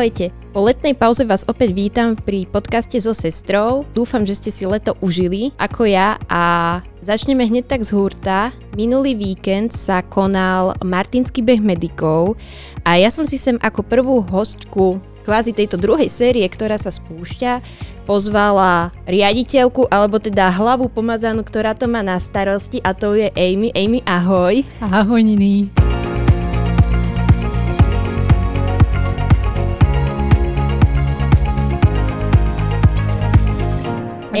Ahojte. Po letnej pauze vás opäť vítam pri podcaste so sestrou. Dúfam, že ste si leto užili, ako ja a začneme hneď tak z hurta. Minulý víkend sa konal Martinský beh medikov a ja som si sem ako prvú hostku kvázi tejto druhej série, ktorá sa spúšťa, pozvala riaditeľku, alebo teda hlavu pomazanú, ktorá to má na starosti a to je Amy. Amy, ahoj. Ahoj, Nini.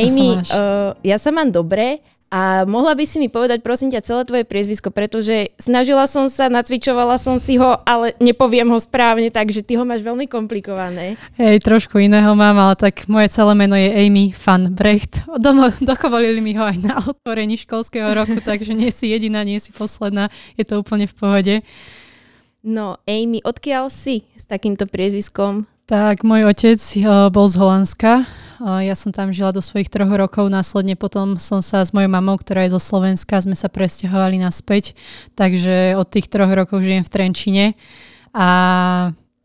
Amy, uh, ja sa mám dobre a mohla by si mi povedať prosím ťa celé tvoje priezvisko, pretože snažila som sa, nacvičovala som si ho, ale nepoviem ho správne, takže ty ho máš veľmi komplikované. Hej, trošku iného mám, ale tak moje celé meno je Amy Van Brecht. Domo, dokovolili mi ho aj na otvorení školského roku, takže nie si jediná, nie si posledná, je to úplne v pohode. No, Amy, odkiaľ si s takýmto priezviskom? Tak, môj otec uh, bol z Holandska, ja som tam žila do svojich troch rokov, následne potom som sa s mojou mamou, ktorá je zo Slovenska, sme sa presťahovali naspäť, takže od tých troch rokov žijem v Trenčine a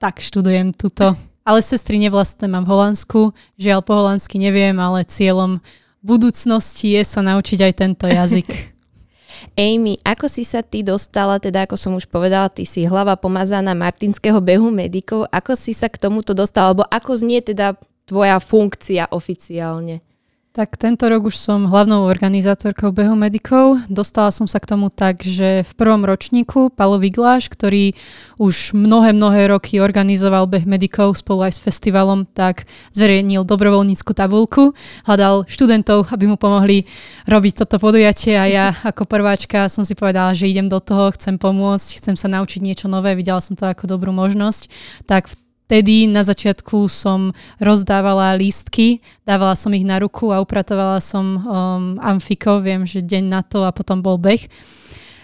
tak študujem tuto. Ale sestry nevlastné mám v Holandsku, žiaľ po holandsky neviem, ale cieľom budúcnosti je sa naučiť aj tento jazyk. Amy, ako si sa ty dostala, teda ako som už povedala, ty si hlava pomazaná Martinského behu medikov, ako si sa k tomuto dostala, alebo ako znie teda tvoja funkcia oficiálne? Tak tento rok už som hlavnou organizátorkou behu medikov. Dostala som sa k tomu tak, že v prvom ročníku Palo Vigláš, ktorý už mnohé, mnohé roky organizoval beh medikov spolu aj s festivalom, tak zverejnil dobrovoľnícku tabulku, hľadal študentov, aby mu pomohli robiť toto podujatie a ja ako prváčka som si povedala, že idem do toho, chcem pomôcť, chcem sa naučiť niečo nové, videla som to ako dobrú možnosť. Tak v Vtedy na začiatku som rozdávala lístky, dávala som ich na ruku a upratovala som um, amfiko, viem, že deň na to a potom bol beh.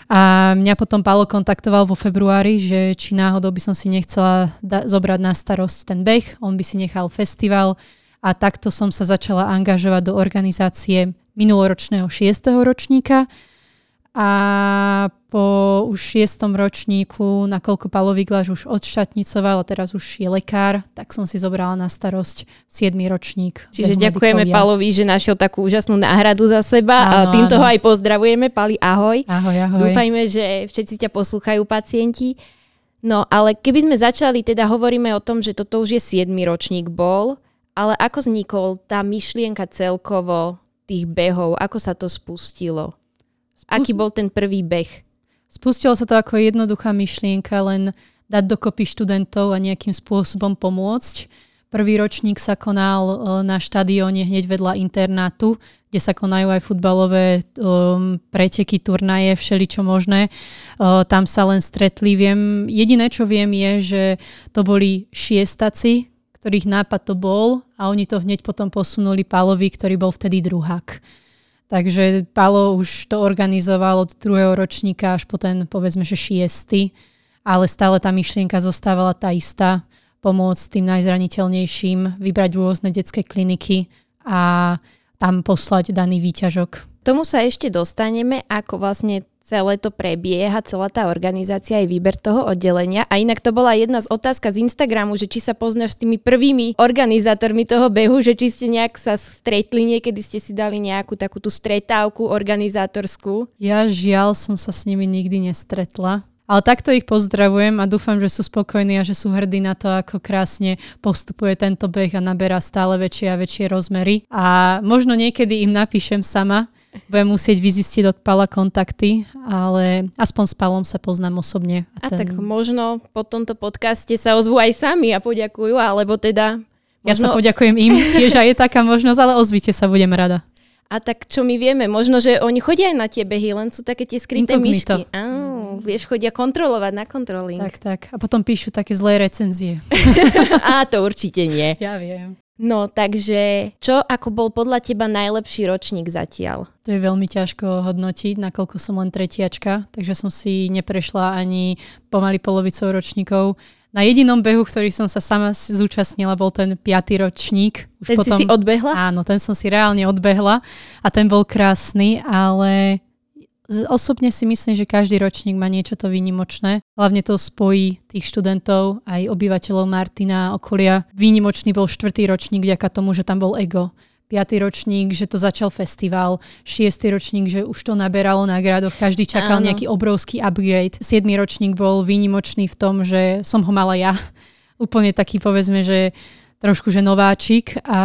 A mňa potom Palo kontaktoval vo februári, že či náhodou by som si nechcela da- zobrať na starosť ten beh, on by si nechal festival a takto som sa začala angažovať do organizácie minuloročného 6. ročníka a po už šiestom ročníku, nakoľko Palo Viglaš už odštatnicoval a teraz už je lekár, tak som si zobrala na starosť 7. ročník. Čiže ďakujeme medikovia. Palovi, že našiel takú úžasnú náhradu za seba áno, a týmto áno. ho aj pozdravujeme. Pali, ahoj. Ahoj, ahoj. Dúfajme, že všetci ťa poslúchajú pacienti. No ale keby sme začali, teda hovoríme o tom, že toto už je 7. ročník bol, ale ako vznikol tá myšlienka celkovo tých behov, ako sa to spustilo? Aký bol ten prvý beh? Spustilo sa to ako jednoduchá myšlienka, len dať dokopy študentov a nejakým spôsobom pomôcť. Prvý ročník sa konal e, na štadióne hneď vedľa internátu, kde sa konajú aj futbalové um, preteky, turnaje, všeličo možné. Uh, tam sa len stretli. Viem, jediné, čo viem, je, že to boli šiestaci, ktorých nápad to bol a oni to hneď potom posunuli Pálovi, ktorý bol vtedy druhák. Takže Palo už to organizoval od druhého ročníka až po ten, povedzme, že šiestý, ale stále tá myšlienka zostávala tá istá, pomôcť tým najzraniteľnejším, vybrať rôzne detské kliniky a tam poslať daný výťažok. Tomu sa ešte dostaneme, ako vlastne celé to prebieha, celá tá organizácia aj výber toho oddelenia. A inak to bola jedna z otázka z Instagramu, že či sa poznáš s tými prvými organizátormi toho behu, že či ste nejak sa stretli, niekedy ste si dali nejakú takú tú stretávku organizátorskú. Ja žiaľ som sa s nimi nikdy nestretla. Ale takto ich pozdravujem a dúfam, že sú spokojní a že sú hrdí na to, ako krásne postupuje tento beh a naberá stále väčšie a väčšie rozmery. A možno niekedy im napíšem sama, budem musieť vyzistiť od Pala kontakty, ale aspoň s Palom sa poznám osobne. A, a ten... tak možno po tomto podcaste sa ozvú aj sami a poďakujú, alebo teda... Možno... Ja sa poďakujem im, tiež aj je taká možnosť, ale ozvite sa, budem rada. A tak čo my vieme, možno, že oni chodia aj na tie behy, len sú také tie skryté Inkognito. myšky. Á, vieš, chodia kontrolovať na kontroling. Tak, tak. A potom píšu také zlé recenzie. Á, to určite nie. Ja viem. No, takže čo ako bol podľa teba najlepší ročník zatiaľ? To je veľmi ťažko hodnotiť, nakoľko som len tretiačka, takže som si neprešla ani pomaly polovicou ročníkov. Na jedinom behu, ktorý som sa sama zúčastnila, bol ten piatý ročník. Už ten potom, si si odbehla? Áno, ten som si reálne odbehla a ten bol krásny, ale osobne si myslím, že každý ročník má niečo to výnimočné. Hlavne to spojí tých študentov, aj obyvateľov Martina a okolia. Výnimočný bol štvrtý ročník vďaka tomu, že tam bol ego. 5. ročník, že to začal festival, 6. ročník, že už to naberalo na gradoch, každý čakal Áno. nejaký obrovský upgrade. 7. ročník bol výnimočný v tom, že som ho mala ja. Úplne taký povedzme, že trošku že nováčik a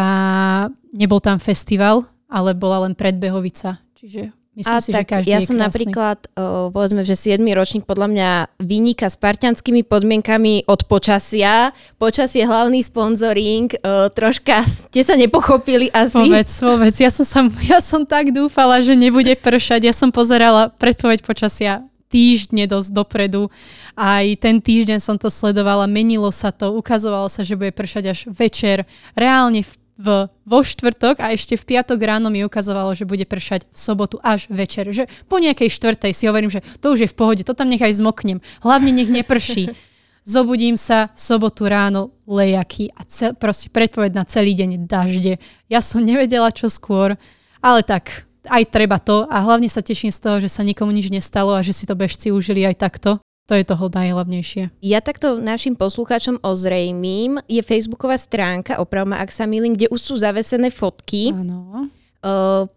nebol tam festival, ale bola len predbehovica. Čiže Myslím a si, tak, že ja som krásny. napríklad, o, povedzme, že 7. ročník podľa mňa vyniká s parťanskými podmienkami od počasia. Počasie hlavný sponzoring, o, troška ste sa nepochopili asi. Povedz, povedz. Ja som, sa, ja som tak dúfala, že nebude pršať. Ja som pozerala predpoveď počasia týždne dosť dopredu. Aj ten týždeň som to sledovala, menilo sa to, ukazovalo sa, že bude pršať až večer. Reálne v v, vo štvrtok a ešte v piatok ráno mi ukazovalo, že bude pršať v sobotu až večer. Že po nejakej štvrtej si hovorím, že to už je v pohode, to tam nechaj zmoknem. Hlavne nech neprší. Zobudím sa v sobotu ráno lejaky a cel, proste predpoved na celý deň dažde. Ja som nevedela čo skôr, ale tak aj treba to a hlavne sa teším z toho, že sa nikomu nič nestalo a že si to bežci užili aj takto. To je toho najhlavnejšie. Ja takto našim poslucháčom ozrejmím, je facebooková stránka, opravma ak sa milím, kde už sú zavesené fotky. Áno.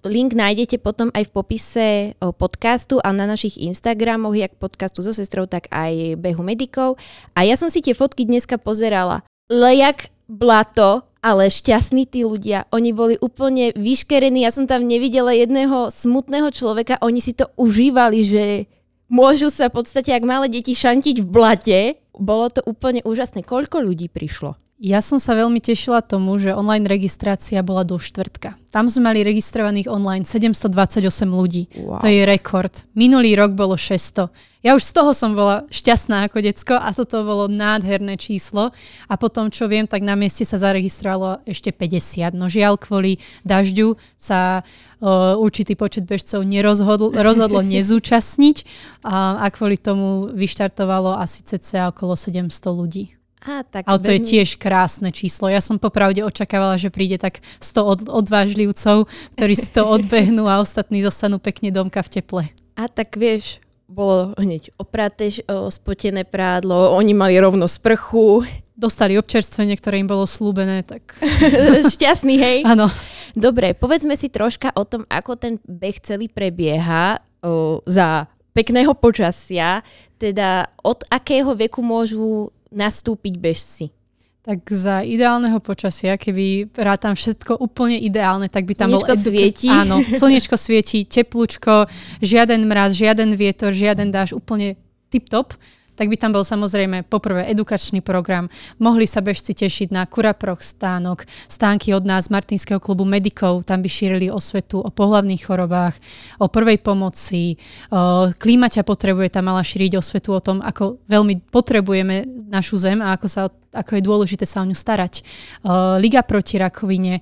Link nájdete potom aj v popise podcastu a na našich Instagramoch, jak podcastu so sestrou, tak aj behu medikov. A ja som si tie fotky dneska pozerala. Lejak blato, ale šťastní tí ľudia. Oni boli úplne vyškerení. Ja som tam nevidela jedného smutného človeka. Oni si to užívali, že môžu sa v podstate, ak malé deti, šantiť v blate. Bolo to úplne úžasné. Koľko ľudí prišlo? Ja som sa veľmi tešila tomu, že online registrácia bola do štvrtka. Tam sme mali registrovaných online 728 ľudí. Wow. To je rekord. Minulý rok bolo 600. Ja už z toho som bola šťastná ako decko a toto bolo nádherné číslo. A potom, čo viem, tak na mieste sa zaregistrovalo ešte 50. No žiaľ, kvôli dažďu sa určitý počet bežcov nerozhodl, rozhodlo nezúčastniť a, a kvôli tomu vyštartovalo asi cca okolo 700 ľudí. Á, tak Ale to je tiež krásne číslo. Ja som popravde očakávala, že príde tak 100 od, odvážlivcov, ktorí si to odbehnú a ostatní zostanú pekne domka v teple. A tak vieš, bolo hneď opraté, spotené prádlo, oni mali rovno sprchu. Dostali občerstvenie, ktoré im bolo slúbené, tak... Šťastný, hej? Áno. Dobre, povedzme si troška o tom, ako ten beh celý prebieha o, za pekného počasia, teda od akého veku môžu nastúpiť bežci? Tak za ideálneho počasia, keby rátam všetko úplne ideálne, tak by tam slniečko bol... Slnečko svieti. Áno, slnečko svieti, teplúčko, žiaden mraz, žiaden vietor, žiaden dáž, úplne tip-top tak by tam bol samozrejme poprvé edukačný program. Mohli sa bežci tešiť na kuraproch stánok, stánky od nás Martinského klubu medikov, tam by šírili osvetu o pohlavných chorobách, o prvej pomoci. Klímaťa potrebuje tam mala šíriť osvetu o tom, ako veľmi potrebujeme našu zem a ako, sa, ako je dôležité sa o ňu starať. Liga proti rakovine,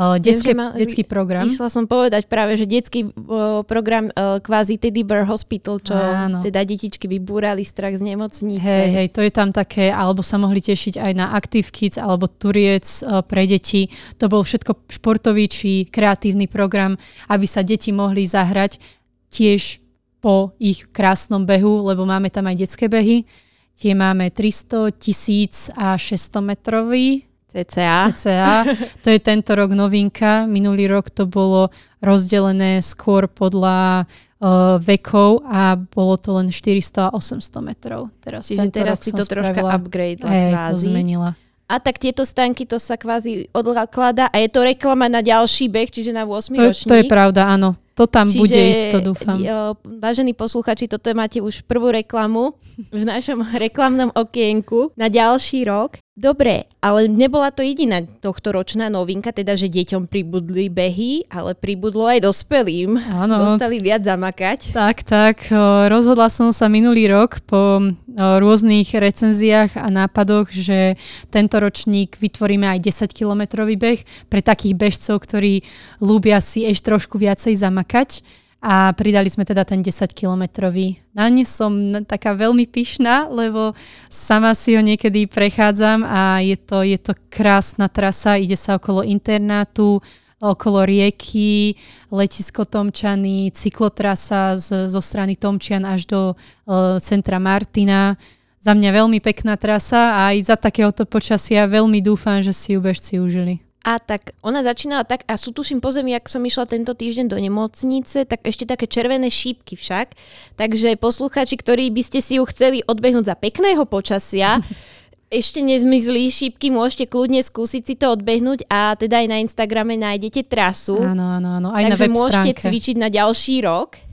Uh, detské, ma, detský program. Išla som povedať práve, že detský uh, program uh, kvázi Teddy Bear Hospital, čo Áno. teda detičky vybúrali strach z nemocnice. Hej, hej, to je tam také, alebo sa mohli tešiť aj na Active Kids alebo Turiec uh, pre deti. To bol všetko športový či kreatívny program, aby sa deti mohli zahrať tiež po ich krásnom behu, lebo máme tam aj detské behy. Tie máme 300, 1000 a 600 metrový CCA. CCA. To je tento rok novinka. Minulý rok to bolo rozdelené skôr podľa uh, vekov a bolo to len 400 a 800 metrov. Teraz Čiže teraz si to troška upgrade hey, zmenila. A tak tieto stánky to sa kvázi odkladá a je to reklama na ďalší beh, čiže na 8 to, ročník. To je pravda, áno. To tam Čiže, bude isto, dúfam. Jo, vážení posluchači, toto máte už prvú reklamu v našom reklamnom okienku na ďalší rok. Dobre, ale nebola to jediná tohto ročná novinka, teda že deťom pribudli behy, ale pribudlo aj dospelým. Áno. Dostali viac zamakať. Tak, tak. Rozhodla som sa minulý rok po rôznych recenziách a nápadoch, že tento ročník vytvoríme aj 10-kilometrový beh pre takých bežcov, ktorí ľúbia si ešte trošku viacej zamakať a pridali sme teda ten 10-kilometrový. Na ne som taká veľmi pyšná, lebo sama si ho niekedy prechádzam a je to, je to krásna trasa, ide sa okolo internátu, okolo rieky, letisko Tomčany, cyklotrasa z, zo strany Tomčian až do uh, centra Martina. Za mňa veľmi pekná trasa a aj za takéhoto počasia veľmi dúfam, že si ju bežci užili. A tak ona začínala tak, a sú tuším po zemi, ak som išla tento týždeň do nemocnice, tak ešte také červené šípky však. Takže poslucháči, ktorí by ste si ju chceli odbehnúť za pekného počasia, ešte nezmizli šípky, môžete kľudne skúsiť si to odbehnúť a teda aj na Instagrame nájdete trasu. Áno, áno, áno. Aj takže na web môžete stránke. cvičiť na ďalší rok.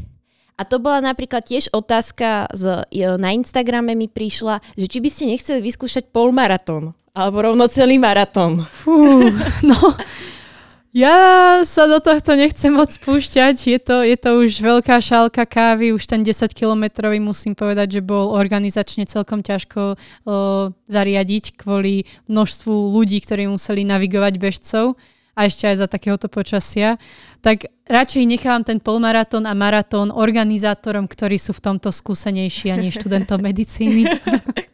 A to bola napríklad tiež otázka, z, na Instagrame mi prišla, že či by ste nechceli vyskúšať polmaratón. Alebo rovno celý maratón. Fú, no. Ja sa do tohto nechcem moc spúšťať. Je to, je to už veľká šálka kávy. Už ten 10-kilometrový musím povedať, že bol organizačne celkom ťažko o, zariadiť kvôli množstvu ľudí, ktorí museli navigovať bežcov a ešte aj za takéhoto počasia. Tak radšej nechám ten polmaratón a maratón organizátorom, ktorí sú v tomto skúsenejší a nie študentom medicíny.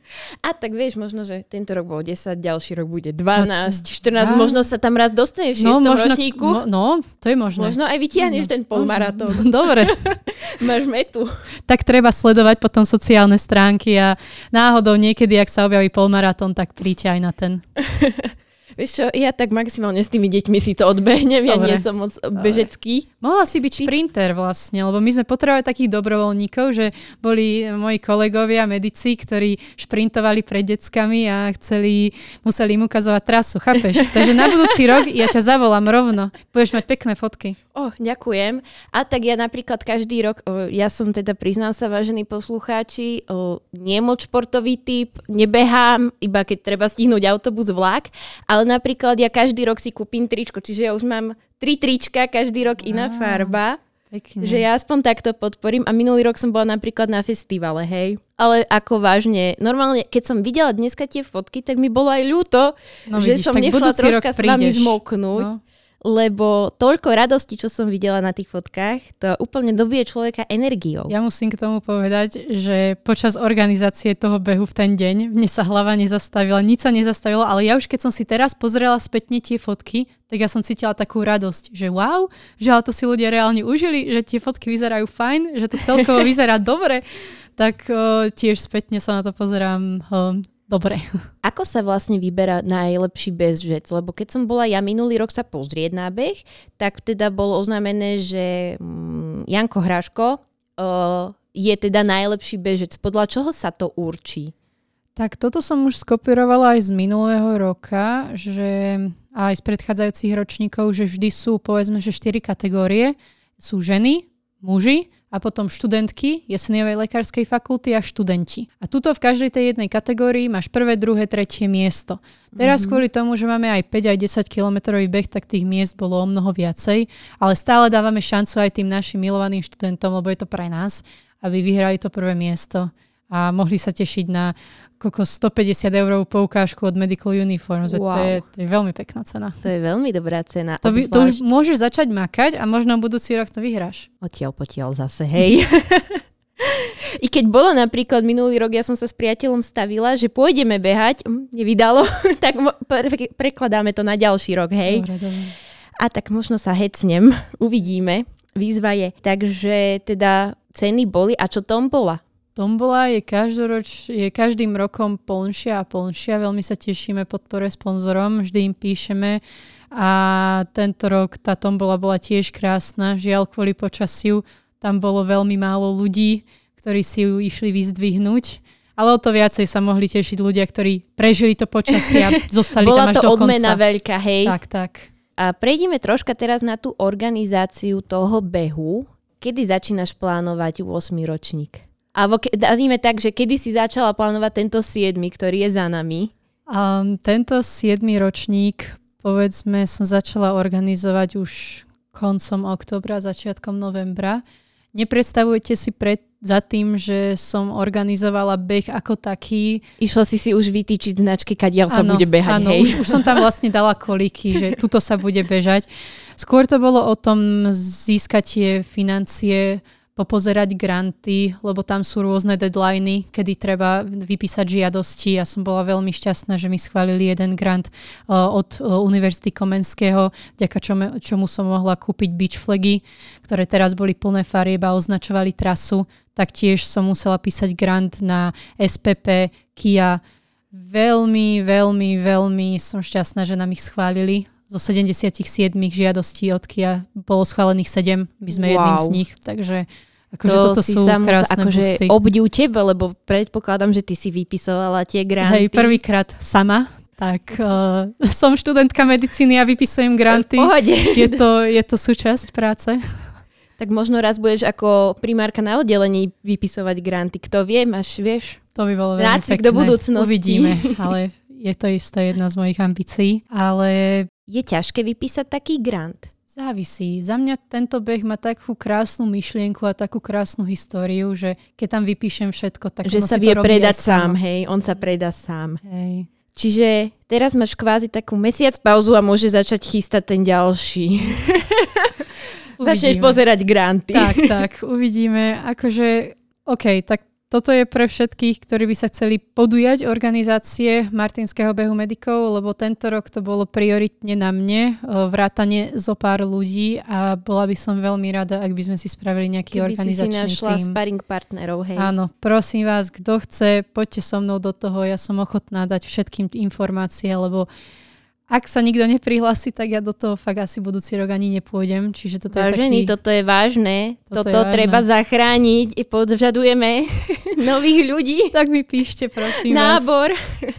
A tak vieš, možno, že tento rok bol 10, ďalší rok bude 12, 14, a... možno sa tam raz dostaneš v 6. No, možno, ročníku. Mo, no, to je možné. Možno aj vytiahneš no, ten polmaratón. Dobre. Máš metu. Tak treba sledovať potom sociálne stránky a náhodou niekedy, ak sa objaví polmaratón, tak príďte aj na ten. Vieš čo, ja tak maximálne s tými deťmi si to odbehnem, Dobre. ja nie som moc Dobre. bežecký. Mohla si byť šprinter vlastne, lebo my sme potrebovali takých dobrovoľníkov, že boli moji kolegovia, medici, ktorí šprintovali pred deckami a chceli, museli im ukazovať trasu, chápeš? Takže na budúci rok ja ťa zavolám rovno, budeš mať pekné fotky. Oh, ďakujem. A tak ja napríklad každý rok, oh, ja som teda, priznám sa, vážení poslucháči, oh, nie moc športový typ, nebehám, iba keď treba stihnúť autobus, vlak, ale napríklad ja každý rok si kúpim tričko, čiže ja už mám tri trička, každý rok iná ah, farba. Pekne. Že ja aspoň takto podporím. A minulý rok som bola napríklad na festivale, hej. Ale ako vážne, normálne, keď som videla dneska tie fotky, tak mi bolo aj ľúto, no, že vidíš, som nešla troška s vami zmoknúť. No lebo toľko radosti, čo som videla na tých fotkách, to úplne dobije človeka energiou. Ja musím k tomu povedať, že počas organizácie toho behu v ten deň mne sa hlava nezastavila, nič sa nezastavilo, ale ja už keď som si teraz pozrela spätne tie fotky, tak ja som cítila takú radosť, že wow, že ale to si ľudia reálne užili, že tie fotky vyzerajú fajn, že to celkovo vyzerá dobre, tak uh, tiež spätne sa na to pozerám uh, dobre. Ako sa vlastne vyberá najlepší bežec? Lebo keď som bola ja minulý rok sa pozrieť na beh, tak teda bolo oznámené, že mm, Janko Hraško uh, je teda najlepší bežec. Podľa čoho sa to určí? Tak toto som už skopírovala aj z minulého roka, že aj z predchádzajúcich ročníkov, že vždy sú povedzme, že 4 kategórie. Sú ženy, muži, a potom študentky jeseniovej lekárskej fakulty a študenti. A tuto v každej tej jednej kategórii máš prvé, druhé, tretie miesto. Teraz mm-hmm. kvôli tomu, že máme aj 5 aj 10 kilometrový beh, tak tých miest bolo o mnoho viacej, ale stále dávame šancu aj tým našim milovaným študentom, lebo je to pre nás, aby vyhrali to prvé miesto a mohli sa tešiť na koko 150 eurovú poukážku od Medical Uniforms. Wow. To, je, to je veľmi pekná cena. To je veľmi dobrá cena. To, by, to už môžeš začať makať a možno budúci rok to vyhráš. Odtiaľ potiaľ zase, hej. I keď bolo napríklad minulý rok, ja som sa s priateľom stavila, že pôjdeme behať, hm, nevydalo, tak pre- prekladáme to na ďalší rok, hej. Dobre, dobre. A tak možno sa hecnem, uvidíme. Výzva je. Takže teda ceny boli. A čo tom bola? Tombola je, každoroč, je každým rokom plnšia a plnšia. Veľmi sa tešíme podpore sponzorom, vždy im píšeme a tento rok tá tombola bola tiež krásna. Žiaľ kvôli počasiu tam bolo veľmi málo ľudí, ktorí si ju išli vyzdvihnúť. Ale o to viacej sa mohli tešiť ľudia, ktorí prežili to počasie a zostali Bola tam až to odmena veľká, hej? Tak, tak. A prejdeme troška teraz na tú organizáciu toho behu. Kedy začínaš plánovať 8 ročník? Alebo ke, nazvime tak, že kedy si začala plánovať tento 7, ktorý je za nami? Um, tento 7 ročník, povedzme, som začala organizovať už koncom oktobra, začiatkom novembra. Nepredstavujte si pred, za tým, že som organizovala beh ako taký. Išla si si už vytýčiť značky, kadiaľ sa bude behať, áno, hej? Už, už som tam vlastne dala kolíky, že tuto sa bude bežať. Skôr to bolo o tom získať tie financie popozerať granty, lebo tam sú rôzne deadliny, kedy treba vypísať žiadosti. Ja som bola veľmi šťastná, že mi schválili jeden grant uh, od uh, Univerzity Komenského, vďaka čomu, čomu som mohla kúpiť beach flagy, ktoré teraz boli plné farieb a označovali trasu. Taktiež som musela písať grant na SPP, Kia. Veľmi, veľmi, veľmi som šťastná, že nám ich schválili zo 77 žiadostí od Kia bolo schválených 7, my sme wow. jedným z nich, takže akože to toto si sú sa krásne akože obdiv tebe, lebo predpokladám, že ty si vypisovala tie granty. Hej, prvýkrát sama, tak uh, som študentka medicíny a vypisujem granty. Je to, je to súčasť práce. Tak možno raz budeš ako primárka na oddelení vypisovať granty. Kto vie, máš, vieš? To by bolo veľmi pekné. do budúcnosti. Uvidíme, ale je to isté jedna z mojich ambícií. Ale je ťažké vypísať taký grant? Závisí. Za mňa tento beh má takú krásnu myšlienku a takú krásnu históriu, že keď tam vypíšem všetko, tak Že sa vie predať sám, hej. On sa predá sám. Hej. Čiže teraz máš kvázi takú mesiac pauzu a môže začať chystať ten ďalší. Začneš pozerať granty. Tak, tak, uvidíme. Akože, OK, tak toto je pre všetkých, ktorí by sa chceli podujať organizácie Martinského behu medikov, lebo tento rok to bolo prioritne na mne, vrátane zo pár ľudí a bola by som veľmi rada, ak by sme si spravili nejaký Keby organizačný si si našla tým. sparring partnerov, hej. Áno, prosím vás, kto chce, poďte so mnou do toho, ja som ochotná dať všetkým informácie, lebo ak sa nikto neprihlási, tak ja do toho fakt asi budúci rok ani nepôjdem. Čiže toto Vážený, je taký... toto je vážne. Toto, toto je vážne. treba zachrániť. Podžadujeme nových ľudí. Tak mi píšte, prosím Nábor. Vás.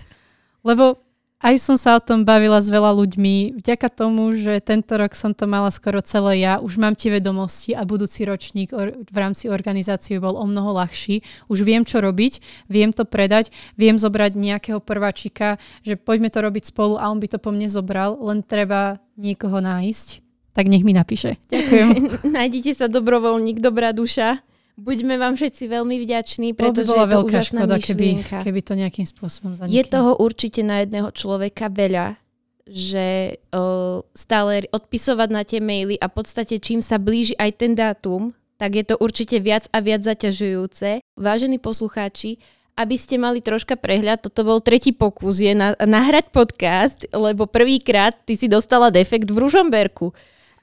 Lebo aj som sa o tom bavila s veľa ľuďmi. Vďaka tomu, že tento rok som to mala skoro celé ja, už mám tie vedomosti a budúci ročník v rámci organizácie bol o mnoho ľahší. Už viem, čo robiť, viem to predať, viem zobrať nejakého prváčika, že poďme to robiť spolu a on by to po mne zobral, len treba niekoho nájsť. Tak nech mi napíše. Ďakujem. Nájdite sa dobrovoľník, dobrá duša. Buďme vám všetci veľmi vďační, pretože by bola je to veľká škoda, myšlienka. keby, keby to nejakým spôsobom zaniklo. Je toho určite na jedného človeka veľa, že uh, stále odpisovať na tie maily a v podstate čím sa blíži aj ten dátum, tak je to určite viac a viac zaťažujúce. Vážení poslucháči, aby ste mali troška prehľad, toto bol tretí pokus, je na, nahrať podcast, lebo prvýkrát ty si dostala defekt v Ružomberku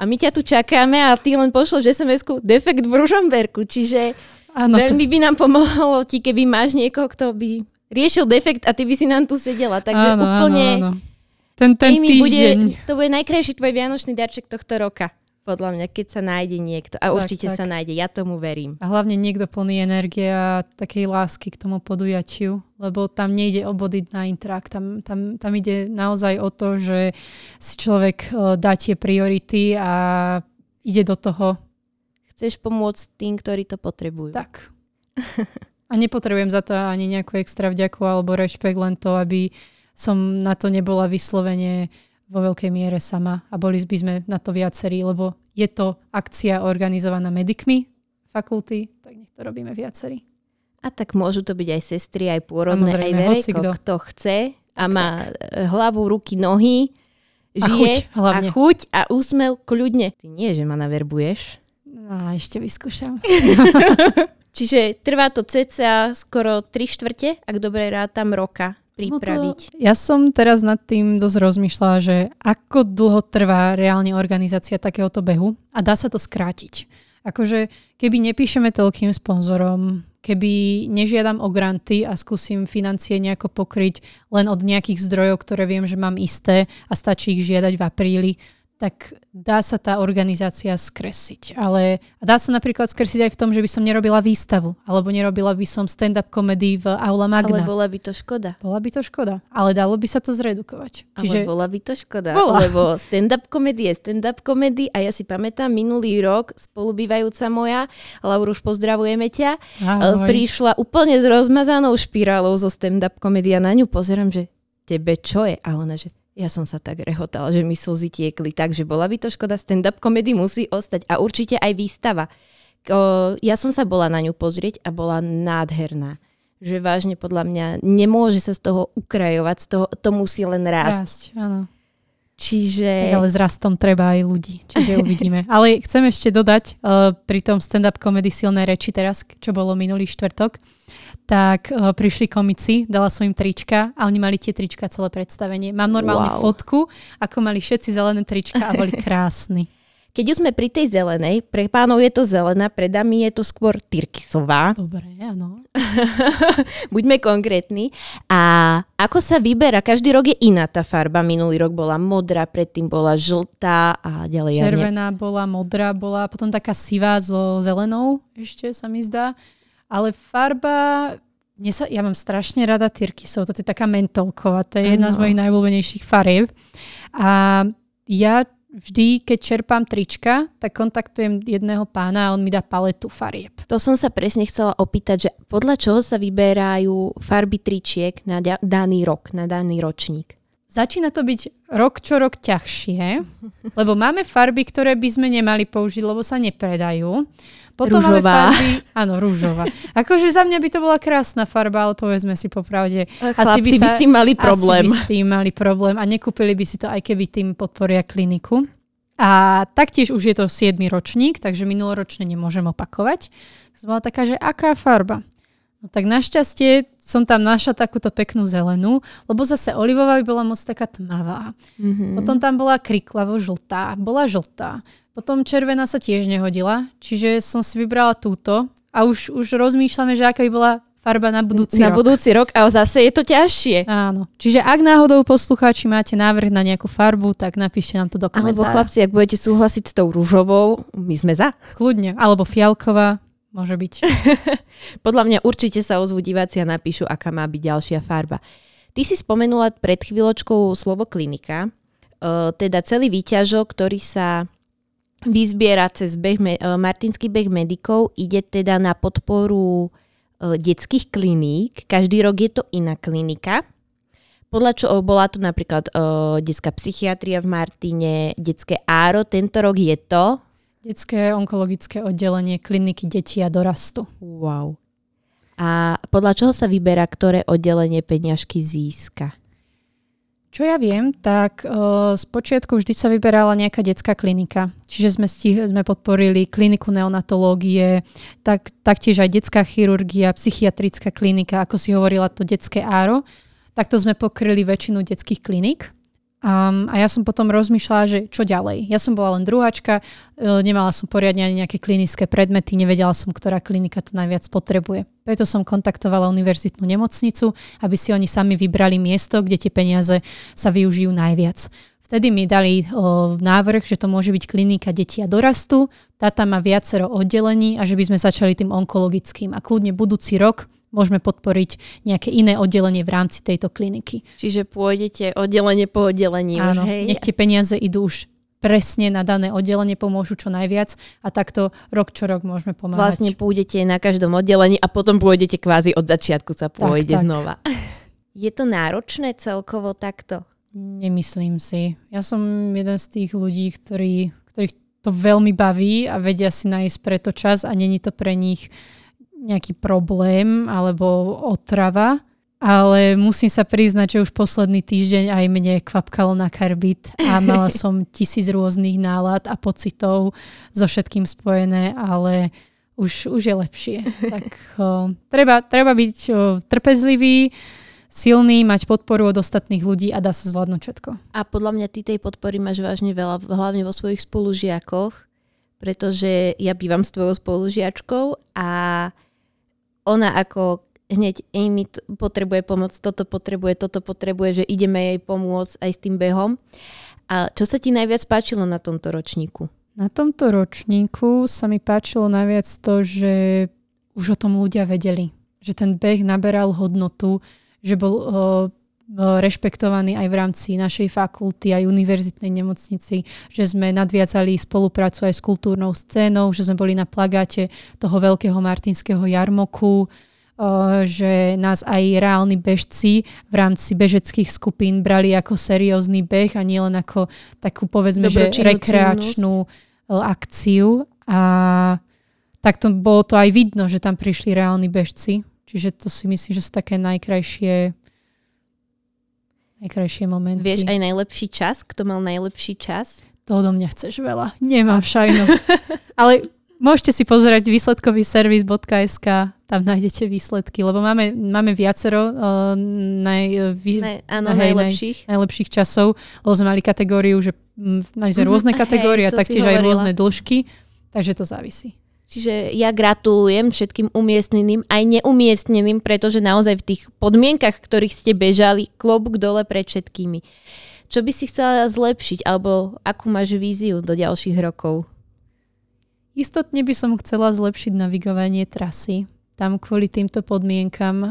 a my ťa tu čakáme a ty len pošleš SMS-ku defekt v Ružomberku, čiže Áno, veľmi by nám pomohlo ti, keby máš niekoho, kto by riešil defekt a ty by si nám tu sedela. Takže áno, úplne áno, áno. Ten, ten Amy bude, týždeň. to bude najkrajší tvoj vianočný darček tohto roka. Podľa mňa, keď sa nájde niekto. A Tak, určite tak. sa nájde, ja tomu verím. A hlavne niekto plný energie a takej lásky k tomu podujatiu, lebo tam nejde o body na intrak, tam, tam, tam ide naozaj o to, že si človek eh, dá tie priority a ide do toho Chceš pomôcť tým, ktorí to potrebujú. tak. A nepotrebujem za to ani nejakú extra vďaku alebo rešpekt, len to, aby som na to nebola vyslovene vo veľkej miere sama a boli by sme na to viacerí, lebo je to akcia organizovaná medikmi fakulty, tak nech to robíme viacerí. A tak môžu to byť aj sestry, aj pôrodné, aj Samozrejme, verejko, hocikto. kto chce a má e, hlavu, ruky, nohy, A žije chuť hlavne. a chuť a úsmev kľudne. Ty nie, že ma naverbuješ. A ešte vyskúšam. Čiže trvá to cca skoro 3 štvrte, ak dobre rátam, roka pripraviť. No to, ja som teraz nad tým dosť rozmýšľala, že ako dlho trvá reálne organizácia takéhoto behu a dá sa to skrátiť. Akože keby nepíšeme toľkým sponzorom, keby nežiadam o granty a skúsim financie nejako pokryť len od nejakých zdrojov, ktoré viem, že mám isté a stačí ich žiadať v apríli, tak dá sa tá organizácia skresiť. Ale dá sa napríklad skresiť aj v tom, že by som nerobila výstavu, alebo nerobila by som stand-up komedy v Aula Magna. Ale bola by to škoda. Bola by to škoda, ale dalo by sa to zredukovať. Čiže... Ale bola by to škoda, Bola. lebo stand-up komedy je stand-up komedy a ja si pamätám minulý rok spolubývajúca moja, Lauruš, pozdravujeme ťa, Ahoj. e, prišla úplne s rozmazanou špirálou zo stand-up komedy a na ňu pozerám, že tebe čo je? A ona, že ja som sa tak rehotala, že mi slzy tiekli, takže bola by to škoda, stand-up komedy musí ostať a určite aj výstava. O, ja som sa bola na ňu pozrieť a bola nádherná. Že vážne podľa mňa nemôže sa z toho ukrajovať, z toho, to musí len rásť. Rásť, áno. Čiže... Ale s rastom treba aj ľudí, čiže uvidíme. Ale chcem ešte dodať uh, pri tom stand-up komedy silné reči teraz, čo bolo minulý štvrtok, tak uh, prišli komici, dala som im trička a oni mali tie trička celé predstavenie. Mám normálne wow. fotku, ako mali všetci zelené trička a boli krásni. Keď už sme pri tej zelenej, pre pánov je to zelená, pre dámy je to skôr tyrkisová. Dobre, áno. Buďme konkrétni. A ako sa vyberá? Každý rok je iná tá farba. Minulý rok bola modrá, predtým bola žltá a ďalej. Červená ja bola, modrá bola, potom taká sivá so zelenou ešte sa mi zdá. Ale farba sa, ja mám strašne rada tyrkisov, to je taká mentolková, to je jedna ano. z mojich najobľúbenejších farieb. A ja vždy, keď čerpám trička, tak kontaktujem jedného pána a on mi dá paletu farieb. To som sa presne chcela opýtať, že podľa čoho sa vyberajú farby tričiek na daný rok, na daný ročník? Začína to byť rok čo rok ťažšie, lebo máme farby, ktoré by sme nemali použiť, lebo sa nepredajú. Potom rúžová. máme farby, áno, rúžová. Akože za mňa by to bola krásna farba, ale povedzme si popravde. Chlapci asi by, sa, by s tým mali problém. Asi by s tým mali problém a nekúpili by si to, aj keby tým podporia kliniku. A taktiež už je to 7. ročník, takže minuloročne nemôžem opakovať. To bola taká, že aká farba? No tak našťastie som tam našla takúto peknú zelenú, lebo zase olivová by bola moc taká tmavá. Mm-hmm. Potom tam bola kriklavo žltá, bola žltá. Potom červená sa tiež nehodila, čiže som si vybrala túto a už, už rozmýšľame, že aká by bola farba na budúci na rok. Na budúci rok, ale zase je to ťažšie. Áno. Čiže ak náhodou poslucháči máte návrh na nejakú farbu, tak napíšte nám to do komentára. Alebo chlapci, ak budete súhlasiť s tou rúžovou, my sme za. Kľudne. Alebo fialková. Môže byť. Podľa mňa určite sa ozvú diváci a napíšu, aká má byť ďalšia farba. Ty si spomenula pred chvíľočkou slovo klinika, uh, teda celý výťažok, ktorý sa vyzbiera cez beh, uh, Martinský beh medikov, ide teda na podporu uh, detských kliník. Každý rok je to iná klinika. Podľa čo bola to napríklad detská psychiatria v Martine, detské áro, tento rok je to Detské onkologické oddelenie kliniky detí a dorastu. Wow. A podľa čoho sa vyberá, ktoré oddelenie peňažky získa? Čo ja viem, tak uh, z počiatku vždy sa vyberala nejaká detská klinika. Čiže sme, stih- sme podporili kliniku neonatológie, tak, taktiež aj detská chirurgia, psychiatrická klinika, ako si hovorila to detské áro. Takto sme pokryli väčšinu detských klinik. Um, a ja som potom rozmýšľala, že čo ďalej. Ja som bola len druháčka, uh, nemala som poriadne ani nejaké klinické predmety, nevedela som, ktorá klinika to najviac potrebuje. Preto som kontaktovala univerzitnú nemocnicu, aby si oni sami vybrali miesto, kde tie peniaze sa využijú najviac. Vtedy mi dali o, návrh, že to môže byť klinika detí a dorastu, tá tam má viacero oddelení a že by sme začali tým onkologickým. A kľudne budúci rok môžeme podporiť nejaké iné oddelenie v rámci tejto kliniky. Čiže pôjdete oddelenie po oddelení Áno, už, hej? nech tie peniaze idú už presne na dané oddelenie, pomôžu čo najviac a takto rok čo rok môžeme pomáhať. Vlastne pôjdete na každom oddelení a potom pôjdete kvázi od začiatku sa pôjde tak, tak. znova. Je to náročné celkovo takto? Nemyslím si. Ja som jeden z tých ľudí, ktorí, ktorých to veľmi baví a vedia si nájsť preto čas a není to pre nich nejaký problém alebo otrava, ale musím sa priznať, že už posledný týždeň aj mne kvapkalo na karbit a mala som tisíc rôznych nálad a pocitov so všetkým spojené, ale už, už je lepšie. Tak o, treba, treba byť o, trpezlivý, silný, mať podporu od ostatných ľudí a dá sa zvládnuť všetko. A podľa mňa ty tej podpory máš vážne veľa, hlavne vo svojich spolužiakoch, pretože ja bývam s tvojou spolužiačkou a ona ako hneď Amy potrebuje pomoc, toto potrebuje, toto potrebuje, že ideme jej pomôcť aj s tým behom. A čo sa ti najviac páčilo na tomto ročníku? Na tomto ročníku sa mi páčilo najviac to, že už o tom ľudia vedeli. Že ten beh naberal hodnotu, že bol uh, rešpektovaní aj v rámci našej fakulty, aj univerzitnej nemocnici, že sme nadviazali spoluprácu aj s kultúrnou scénou, že sme boli na plagáte toho veľkého martinského jarmoku, že nás aj reálni bežci v rámci bežeckých skupín brali ako seriózny beh a nielen ako takú povedzme, že rekreačnú akciu a tak to bolo to aj vidno, že tam prišli reálni bežci. Čiže to si myslím, že sú také najkrajšie najkrajšie momenty. Vieš aj najlepší čas? Kto mal najlepší čas? To do mňa chceš veľa. Nemám šajnu. Ale môžete si pozerať výsledkový servis.sk, tam nájdete výsledky, lebo máme, máme viacero uh, naj, vy, ne, áno, hej, najlepších. Naj, najlepších časov, lebo sme mali kategóriu, že mm, mali sme mm-hmm, rôzne kategórie a taktiež aj rôzne dĺžky, takže to závisí. Čiže ja gratulujem všetkým umiestneným, aj neumiestneným, pretože naozaj v tých podmienkach, v ktorých ste bežali, klobúk dole pred všetkými. Čo by si chcela zlepšiť, alebo akú máš víziu do ďalších rokov? Istotne by som chcela zlepšiť navigovanie trasy. Tam kvôli týmto podmienkam o,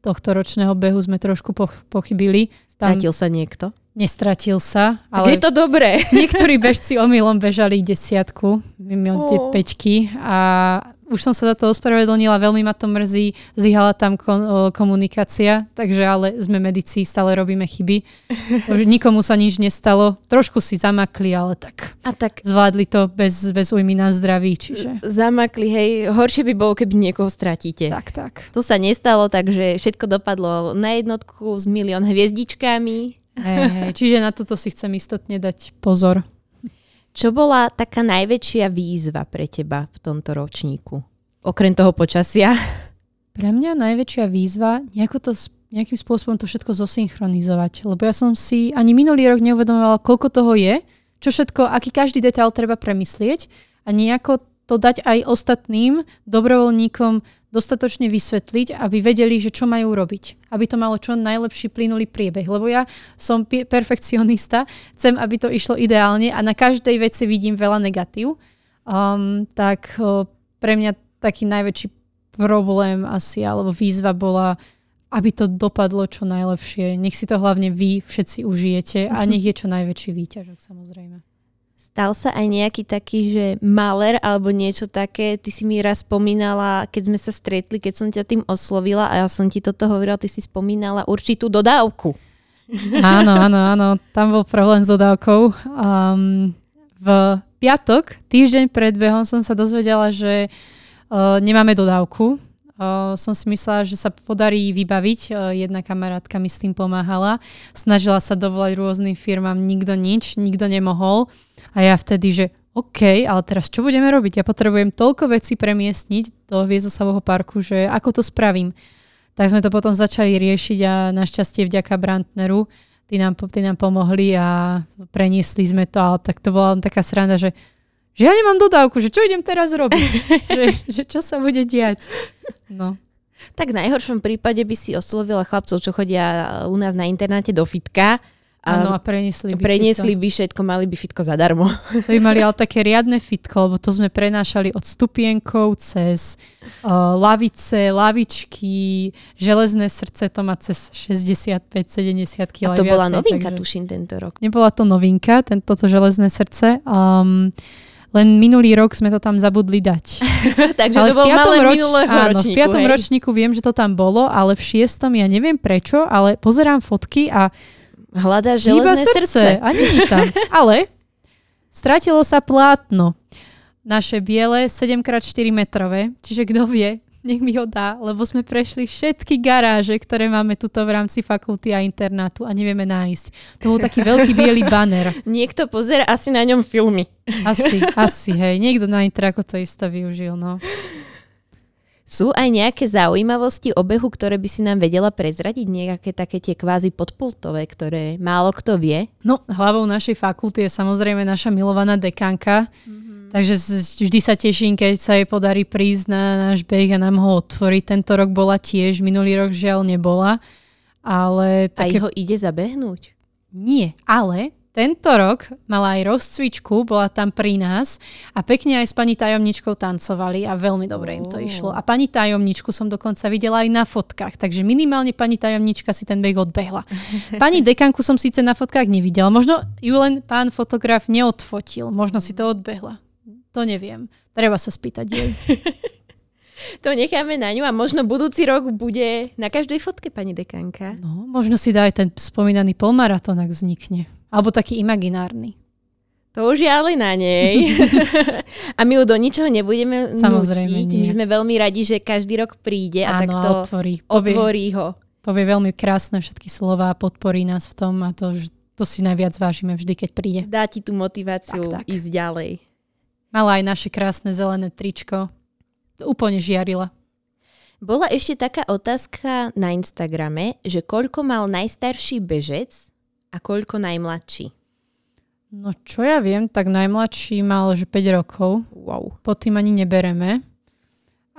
tohto ročného behu sme trošku poch- pochybili. Tam Stratil sa niekto? Nestratil sa. Ale tak je to dobré. Niektorí bežci omylom bežali desiatku, mimo oh. peťky a už som sa za to ospravedlnila, veľmi ma to mrzí, zlyhala tam kon, komunikácia, takže ale sme medici, stále robíme chyby. Nikomu sa nič nestalo, trošku si zamakli, ale tak, A tak zvládli to bez, bez újmy na zdraví. Čiže... Zamakli, hej, horšie by bolo, keby niekoho stratíte. Tak, tak. To sa nestalo, takže všetko dopadlo na jednotku s milión hviezdičkami. Hej, hej, čiže na toto si chcem istotne dať pozor. Čo bola taká najväčšia výzva pre teba v tomto ročníku? Okrem toho počasia? Pre mňa najväčšia výzva nejako to, nejakým spôsobom to všetko zosynchronizovať. Lebo ja som si ani minulý rok neuvedomovala, koľko toho je, čo všetko, aký každý detail treba premyslieť a nejako to dať aj ostatným dobrovoľníkom dostatočne vysvetliť, aby vedeli, že čo majú robiť. Aby to malo čo najlepší plynulý priebeh. Lebo ja som perfekcionista, chcem, aby to išlo ideálne a na každej veci vidím veľa negatív. Um, tak uh, pre mňa taký najväčší problém asi, alebo výzva bola, aby to dopadlo čo najlepšie. Nech si to hlavne vy všetci užijete a mhm. nech je čo najväčší výťažok samozrejme. Stal sa aj nejaký taký, že maler alebo niečo také, ty si mi raz spomínala, keď sme sa stretli, keď som ťa tým oslovila a ja som ti toto hovorila, ty si spomínala určitú dodávku. Áno, áno, áno, tam bol problém s dodávkou. Um, v piatok, týždeň pred behom som sa dozvedela, že uh, nemáme dodávku. Uh, som si myslela, že sa podarí vybaviť. Uh, jedna kamarátka mi s tým pomáhala. Snažila sa dovolať rôznym firmám, nikto nič, nikto nemohol. A ja vtedy, že OK, ale teraz čo budeme robiť? Ja potrebujem toľko vecí premiestniť do Viezosavého parku, že ako to spravím. Tak sme to potom začali riešiť a našťastie vďaka Brantneru tí nám, tí nám pomohli a preniesli sme to, ale tak to bola taká sranda, že, že ja nemám dodávku, že čo idem teraz robiť? že, že čo sa bude diať? No. Tak v najhoršom prípade by si oslovila chlapcov, čo chodia u nás na internáte do fitka Áno, a preniesli by Preniesli by všetko, mali by fitko zadarmo. To by mali ale také riadne fitko, lebo to sme prenášali od stupienkov cez uh, lavice, lavičky, železné srdce, to má cez 65-70 kg. A to bola novinka, takže... tuším, tento rok. Nebola to novinka, tento železné srdce. Um, len minulý rok sme to tam zabudli dať. Takže ale to bol malé roč... áno, ročníku, v piatom hej. ročníku viem, že to tam bolo, ale v šiestom ja neviem prečo, ale pozerám fotky a Hľadá železné srdce. srdce. A není tam. Ale stratilo sa plátno. Naše biele 7x4 metrové. Čiže kto vie, nech mi ho dá, lebo sme prešli všetky garáže, ktoré máme tuto v rámci fakulty a internátu a nevieme nájsť. To bol taký veľký biely banner. Niekto pozera asi na ňom filmy. Asi, asi, hej. Niekto na Intraku to isto využil, no. Sú aj nejaké zaujímavosti obehu, ktoré by si nám vedela prezradiť? Nejaké také tie kvázi podpultové, ktoré málo kto vie? No, hlavou našej fakulty je samozrejme naša milovaná dekanka. Mm-hmm. Takže vždy sa teším, keď sa jej podarí prísť na náš beh a nám ho otvoriť. Tento rok bola tiež, minulý rok žiaľ nebola. Ale také... A ho ide zabehnúť? Nie, ale tento rok mala aj rozcvičku, bola tam pri nás a pekne aj s pani tajomničkou tancovali a veľmi dobre im to išlo. A pani tajomničku som dokonca videla aj na fotkách, takže minimálne pani tajomnička si ten beh odbehla. Pani dekanku som síce na fotkách nevidela, možno ju len pán fotograf neodfotil, možno si to odbehla. To neviem. Treba sa spýtať jej. to necháme na ňu a možno budúci rok bude na každej fotke pani dekanka. No, možno si dá aj ten spomínaný polmaratón, ak vznikne. Alebo taký imaginárny. To už je ale na nej. a my ju do ničoho nebudeme Samozrejme nutiť. Nie. My sme veľmi radi, že každý rok príde a Áno, takto otvorí. otvorí ho. povie veľmi krásne všetky slova, podporí nás v tom a to, to si najviac vážime vždy, keď príde. Dá ti tú motiváciu tak, tak. ísť ďalej. Mala aj naše krásne zelené tričko. Úplne žiarila. Bola ešte taká otázka na Instagrame, že koľko mal najstarší bežec a koľko najmladší? No čo ja viem, tak najmladší mal že 5 rokov. Wow. Po tým ani nebereme.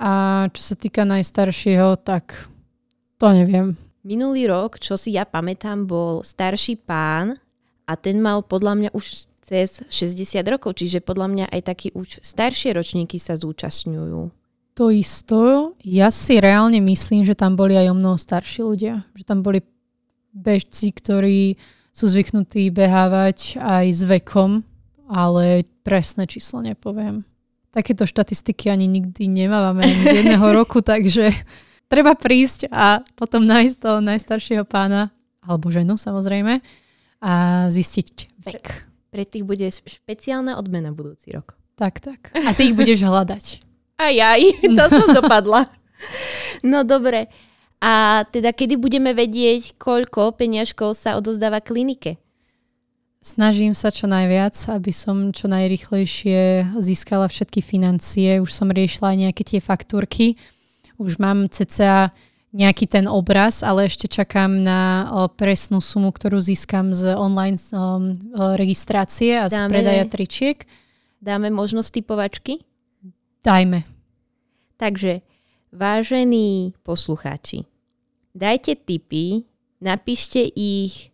A čo sa týka najstaršieho, tak to neviem. Minulý rok, čo si ja pamätám, bol starší pán a ten mal podľa mňa už cez 60 rokov, čiže podľa mňa aj takí už staršie ročníky sa zúčastňujú. To isto, ja si reálne myslím, že tam boli aj o mnoho starší ľudia. Že tam boli bežci, ktorí sú zvyknutí behávať aj s vekom, ale presné číslo nepoviem. Takéto štatistiky ani nikdy nemávame ani z jedného roku, takže treba prísť a potom nájsť toho najstaršieho pána, alebo ženu samozrejme, a zistiť vek. Pre tých bude špeciálna odmena budúci rok. Tak, tak. A ty ich budeš hľadať. Aj, aj, to som dopadla. No dobre. A teda kedy budeme vedieť, koľko peniažkov sa odozdáva klinike? Snažím sa čo najviac, aby som čo najrychlejšie získala všetky financie. Už som riešila aj nejaké tie faktúrky už mám cca nejaký ten obraz, ale ešte čakám na presnú sumu, ktorú získam z online um, registrácie a dáme, z predaja tričiek. Dáme možnosť typovačky? Dajme. Takže, vážení poslucháči, dajte tipy, napíšte ich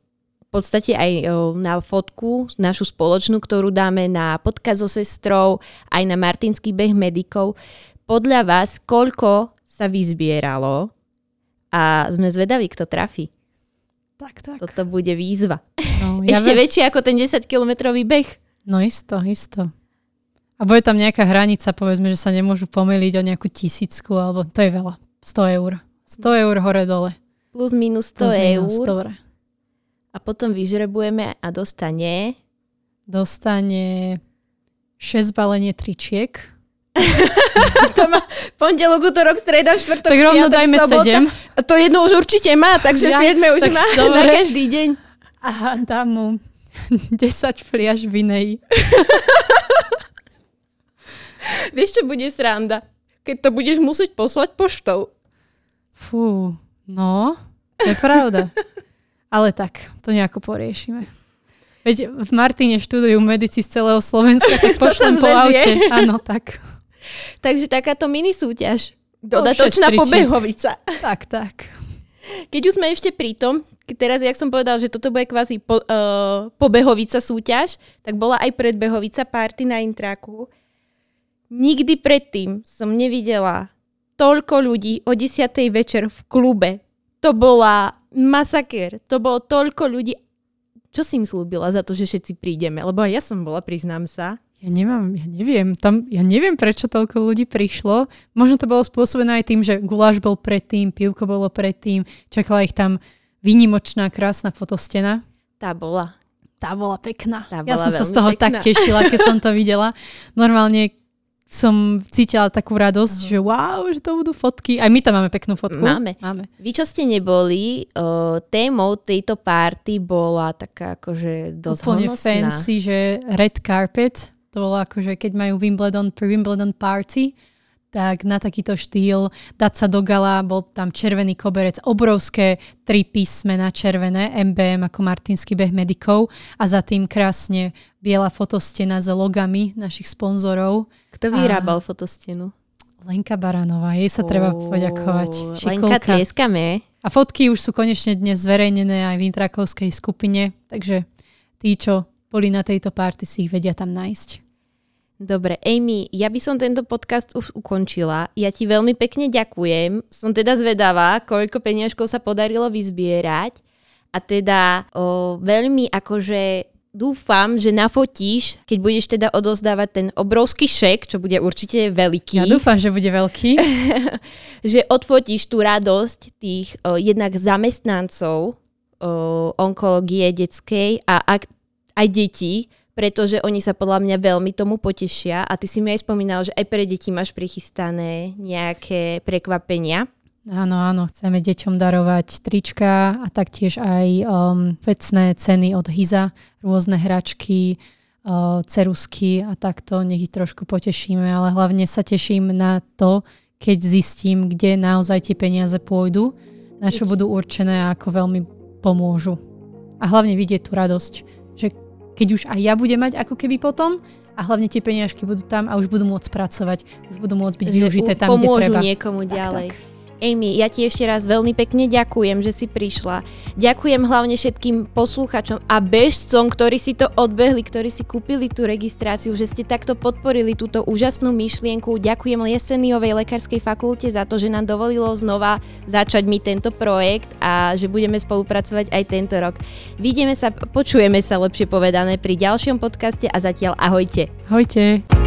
v podstate aj na fotku, našu spoločnú, ktorú dáme na podcast so sestrou, aj na Martinský beh medikov. Podľa vás, koľko sa vyzbieralo a sme zvedaví, kto trafí. Tak, tak. Toto bude výzva. No, ja Ešte ve... väčšie ako ten 10-kilometrový beh. No isto, isto. A bude tam nejaká hranica, povedzme, že sa nemôžu pomýliť o nejakú tisícku, alebo to je veľa. 100 eur. 100 eur hore-dole. Plus minus 100 Plus eur. Minus, dobre. A potom vyžrebujeme a dostane... Dostane 6 balenie tričiek to má pondelok, útorok, streda, štvrtok, Tak rovno piatok, dajme sobota. 7. A to jedno už určite má, takže ja, 7 už má dobre. na každý deň. Aha, dám mu 10 fliaž vinej. Vieš, čo bude sranda? Keď to budeš musieť poslať poštou. Fú, no, to je pravda. Ale tak, to nejako poriešime. Veď v Martine študujú medici z celého Slovenska, tak pošlem po aute. Áno, tak. Takže takáto mini súťaž. Dodatočná pobehovica. Tak, tak. Keď už sme ešte pri tom, teraz, jak som povedal, že toto bude kvázi po, uh, pobehovica súťaž, tak bola aj predbehovica party na intraku. Nikdy predtým som nevidela toľko ľudí o 10. večer v klube. To bola masaker. To bolo toľko ľudí. Čo si im slúbila za to, že všetci prídeme? Lebo aj ja som bola, priznám sa. Ja nemám, ja neviem, tam, ja neviem, prečo toľko ľudí prišlo. Možno to bolo spôsobené aj tým, že guláš bol predtým, pivko bolo predtým, čakala ich tam výnimočná, krásna fotostena. Tá bola. Tá bola pekná. Tá bola ja som sa z toho pekná. tak tešila, keď som to videla. Normálne som cítila takú radosť, uh-huh. že wow, že to budú fotky. Aj my tam máme peknú fotku. Máme. máme. Vy, čo ste neboli, uh, témou tejto party bola taká akože dosť Úplne honosná. fancy, že red carpet to bolo ako, že keď majú Wimbledon pre Wimbledon party, tak na takýto štýl dať sa do gala, bol tam červený koberec, obrovské tri písmena červené, MBM ako Martinský beh medikov a za tým krásne biela fotostena s logami našich sponzorov. Kto vyrábal a... fotostenu? Lenka Baranová, jej sa oh, treba poďakovať. Lenka, tlieskame. A fotky už sú konečne dnes zverejnené aj v intrakovskej skupine, takže tí, čo boli na tejto party, si ich vedia tam nájsť. Dobre, Amy, ja by som tento podcast už ukončila. Ja ti veľmi pekne ďakujem. Som teda zvedavá, koľko peniažkov sa podarilo vyzbierať. A teda o, veľmi akože dúfam, že nafotíš, keď budeš teda odozdávať ten obrovský šek, čo bude určite veľký. Ja dúfam, že bude veľký. že odfotíš tú radosť tých o, jednak zamestnancov o, onkológie detskej a ak, aj detí, pretože oni sa podľa mňa veľmi tomu potešia a ty si mi aj spomínal, že aj pre deti máš prichystané nejaké prekvapenia. Áno, áno, chceme deťom darovať trička a taktiež aj um, vecné ceny od Hiza, rôzne hračky, uh, cerusky a takto, nech ich trošku potešíme, ale hlavne sa teším na to, keď zistím, kde naozaj tie peniaze pôjdu, na čo budú určené a ako veľmi pomôžu. A hlavne vidieť tú radosť, keď už aj ja budem mať ako keby potom, a hlavne tie peniažky budú tam a už budú môcť pracovať, už budú môcť byť využité tam, kde treba. niekomu ďalej. Tak, tak. Amy, ja ti ešte raz veľmi pekne ďakujem, že si prišla. Ďakujem hlavne všetkým posluchačom a bežcom, ktorí si to odbehli, ktorí si kúpili tú registráciu, že ste takto podporili túto úžasnú myšlienku. Ďakujem Lieseniovej lekárskej fakulte za to, že nám dovolilo znova začať mi tento projekt a že budeme spolupracovať aj tento rok. Vidíme sa, počujeme sa lepšie povedané pri ďalšom podcaste a zatiaľ ahojte. Ahojte.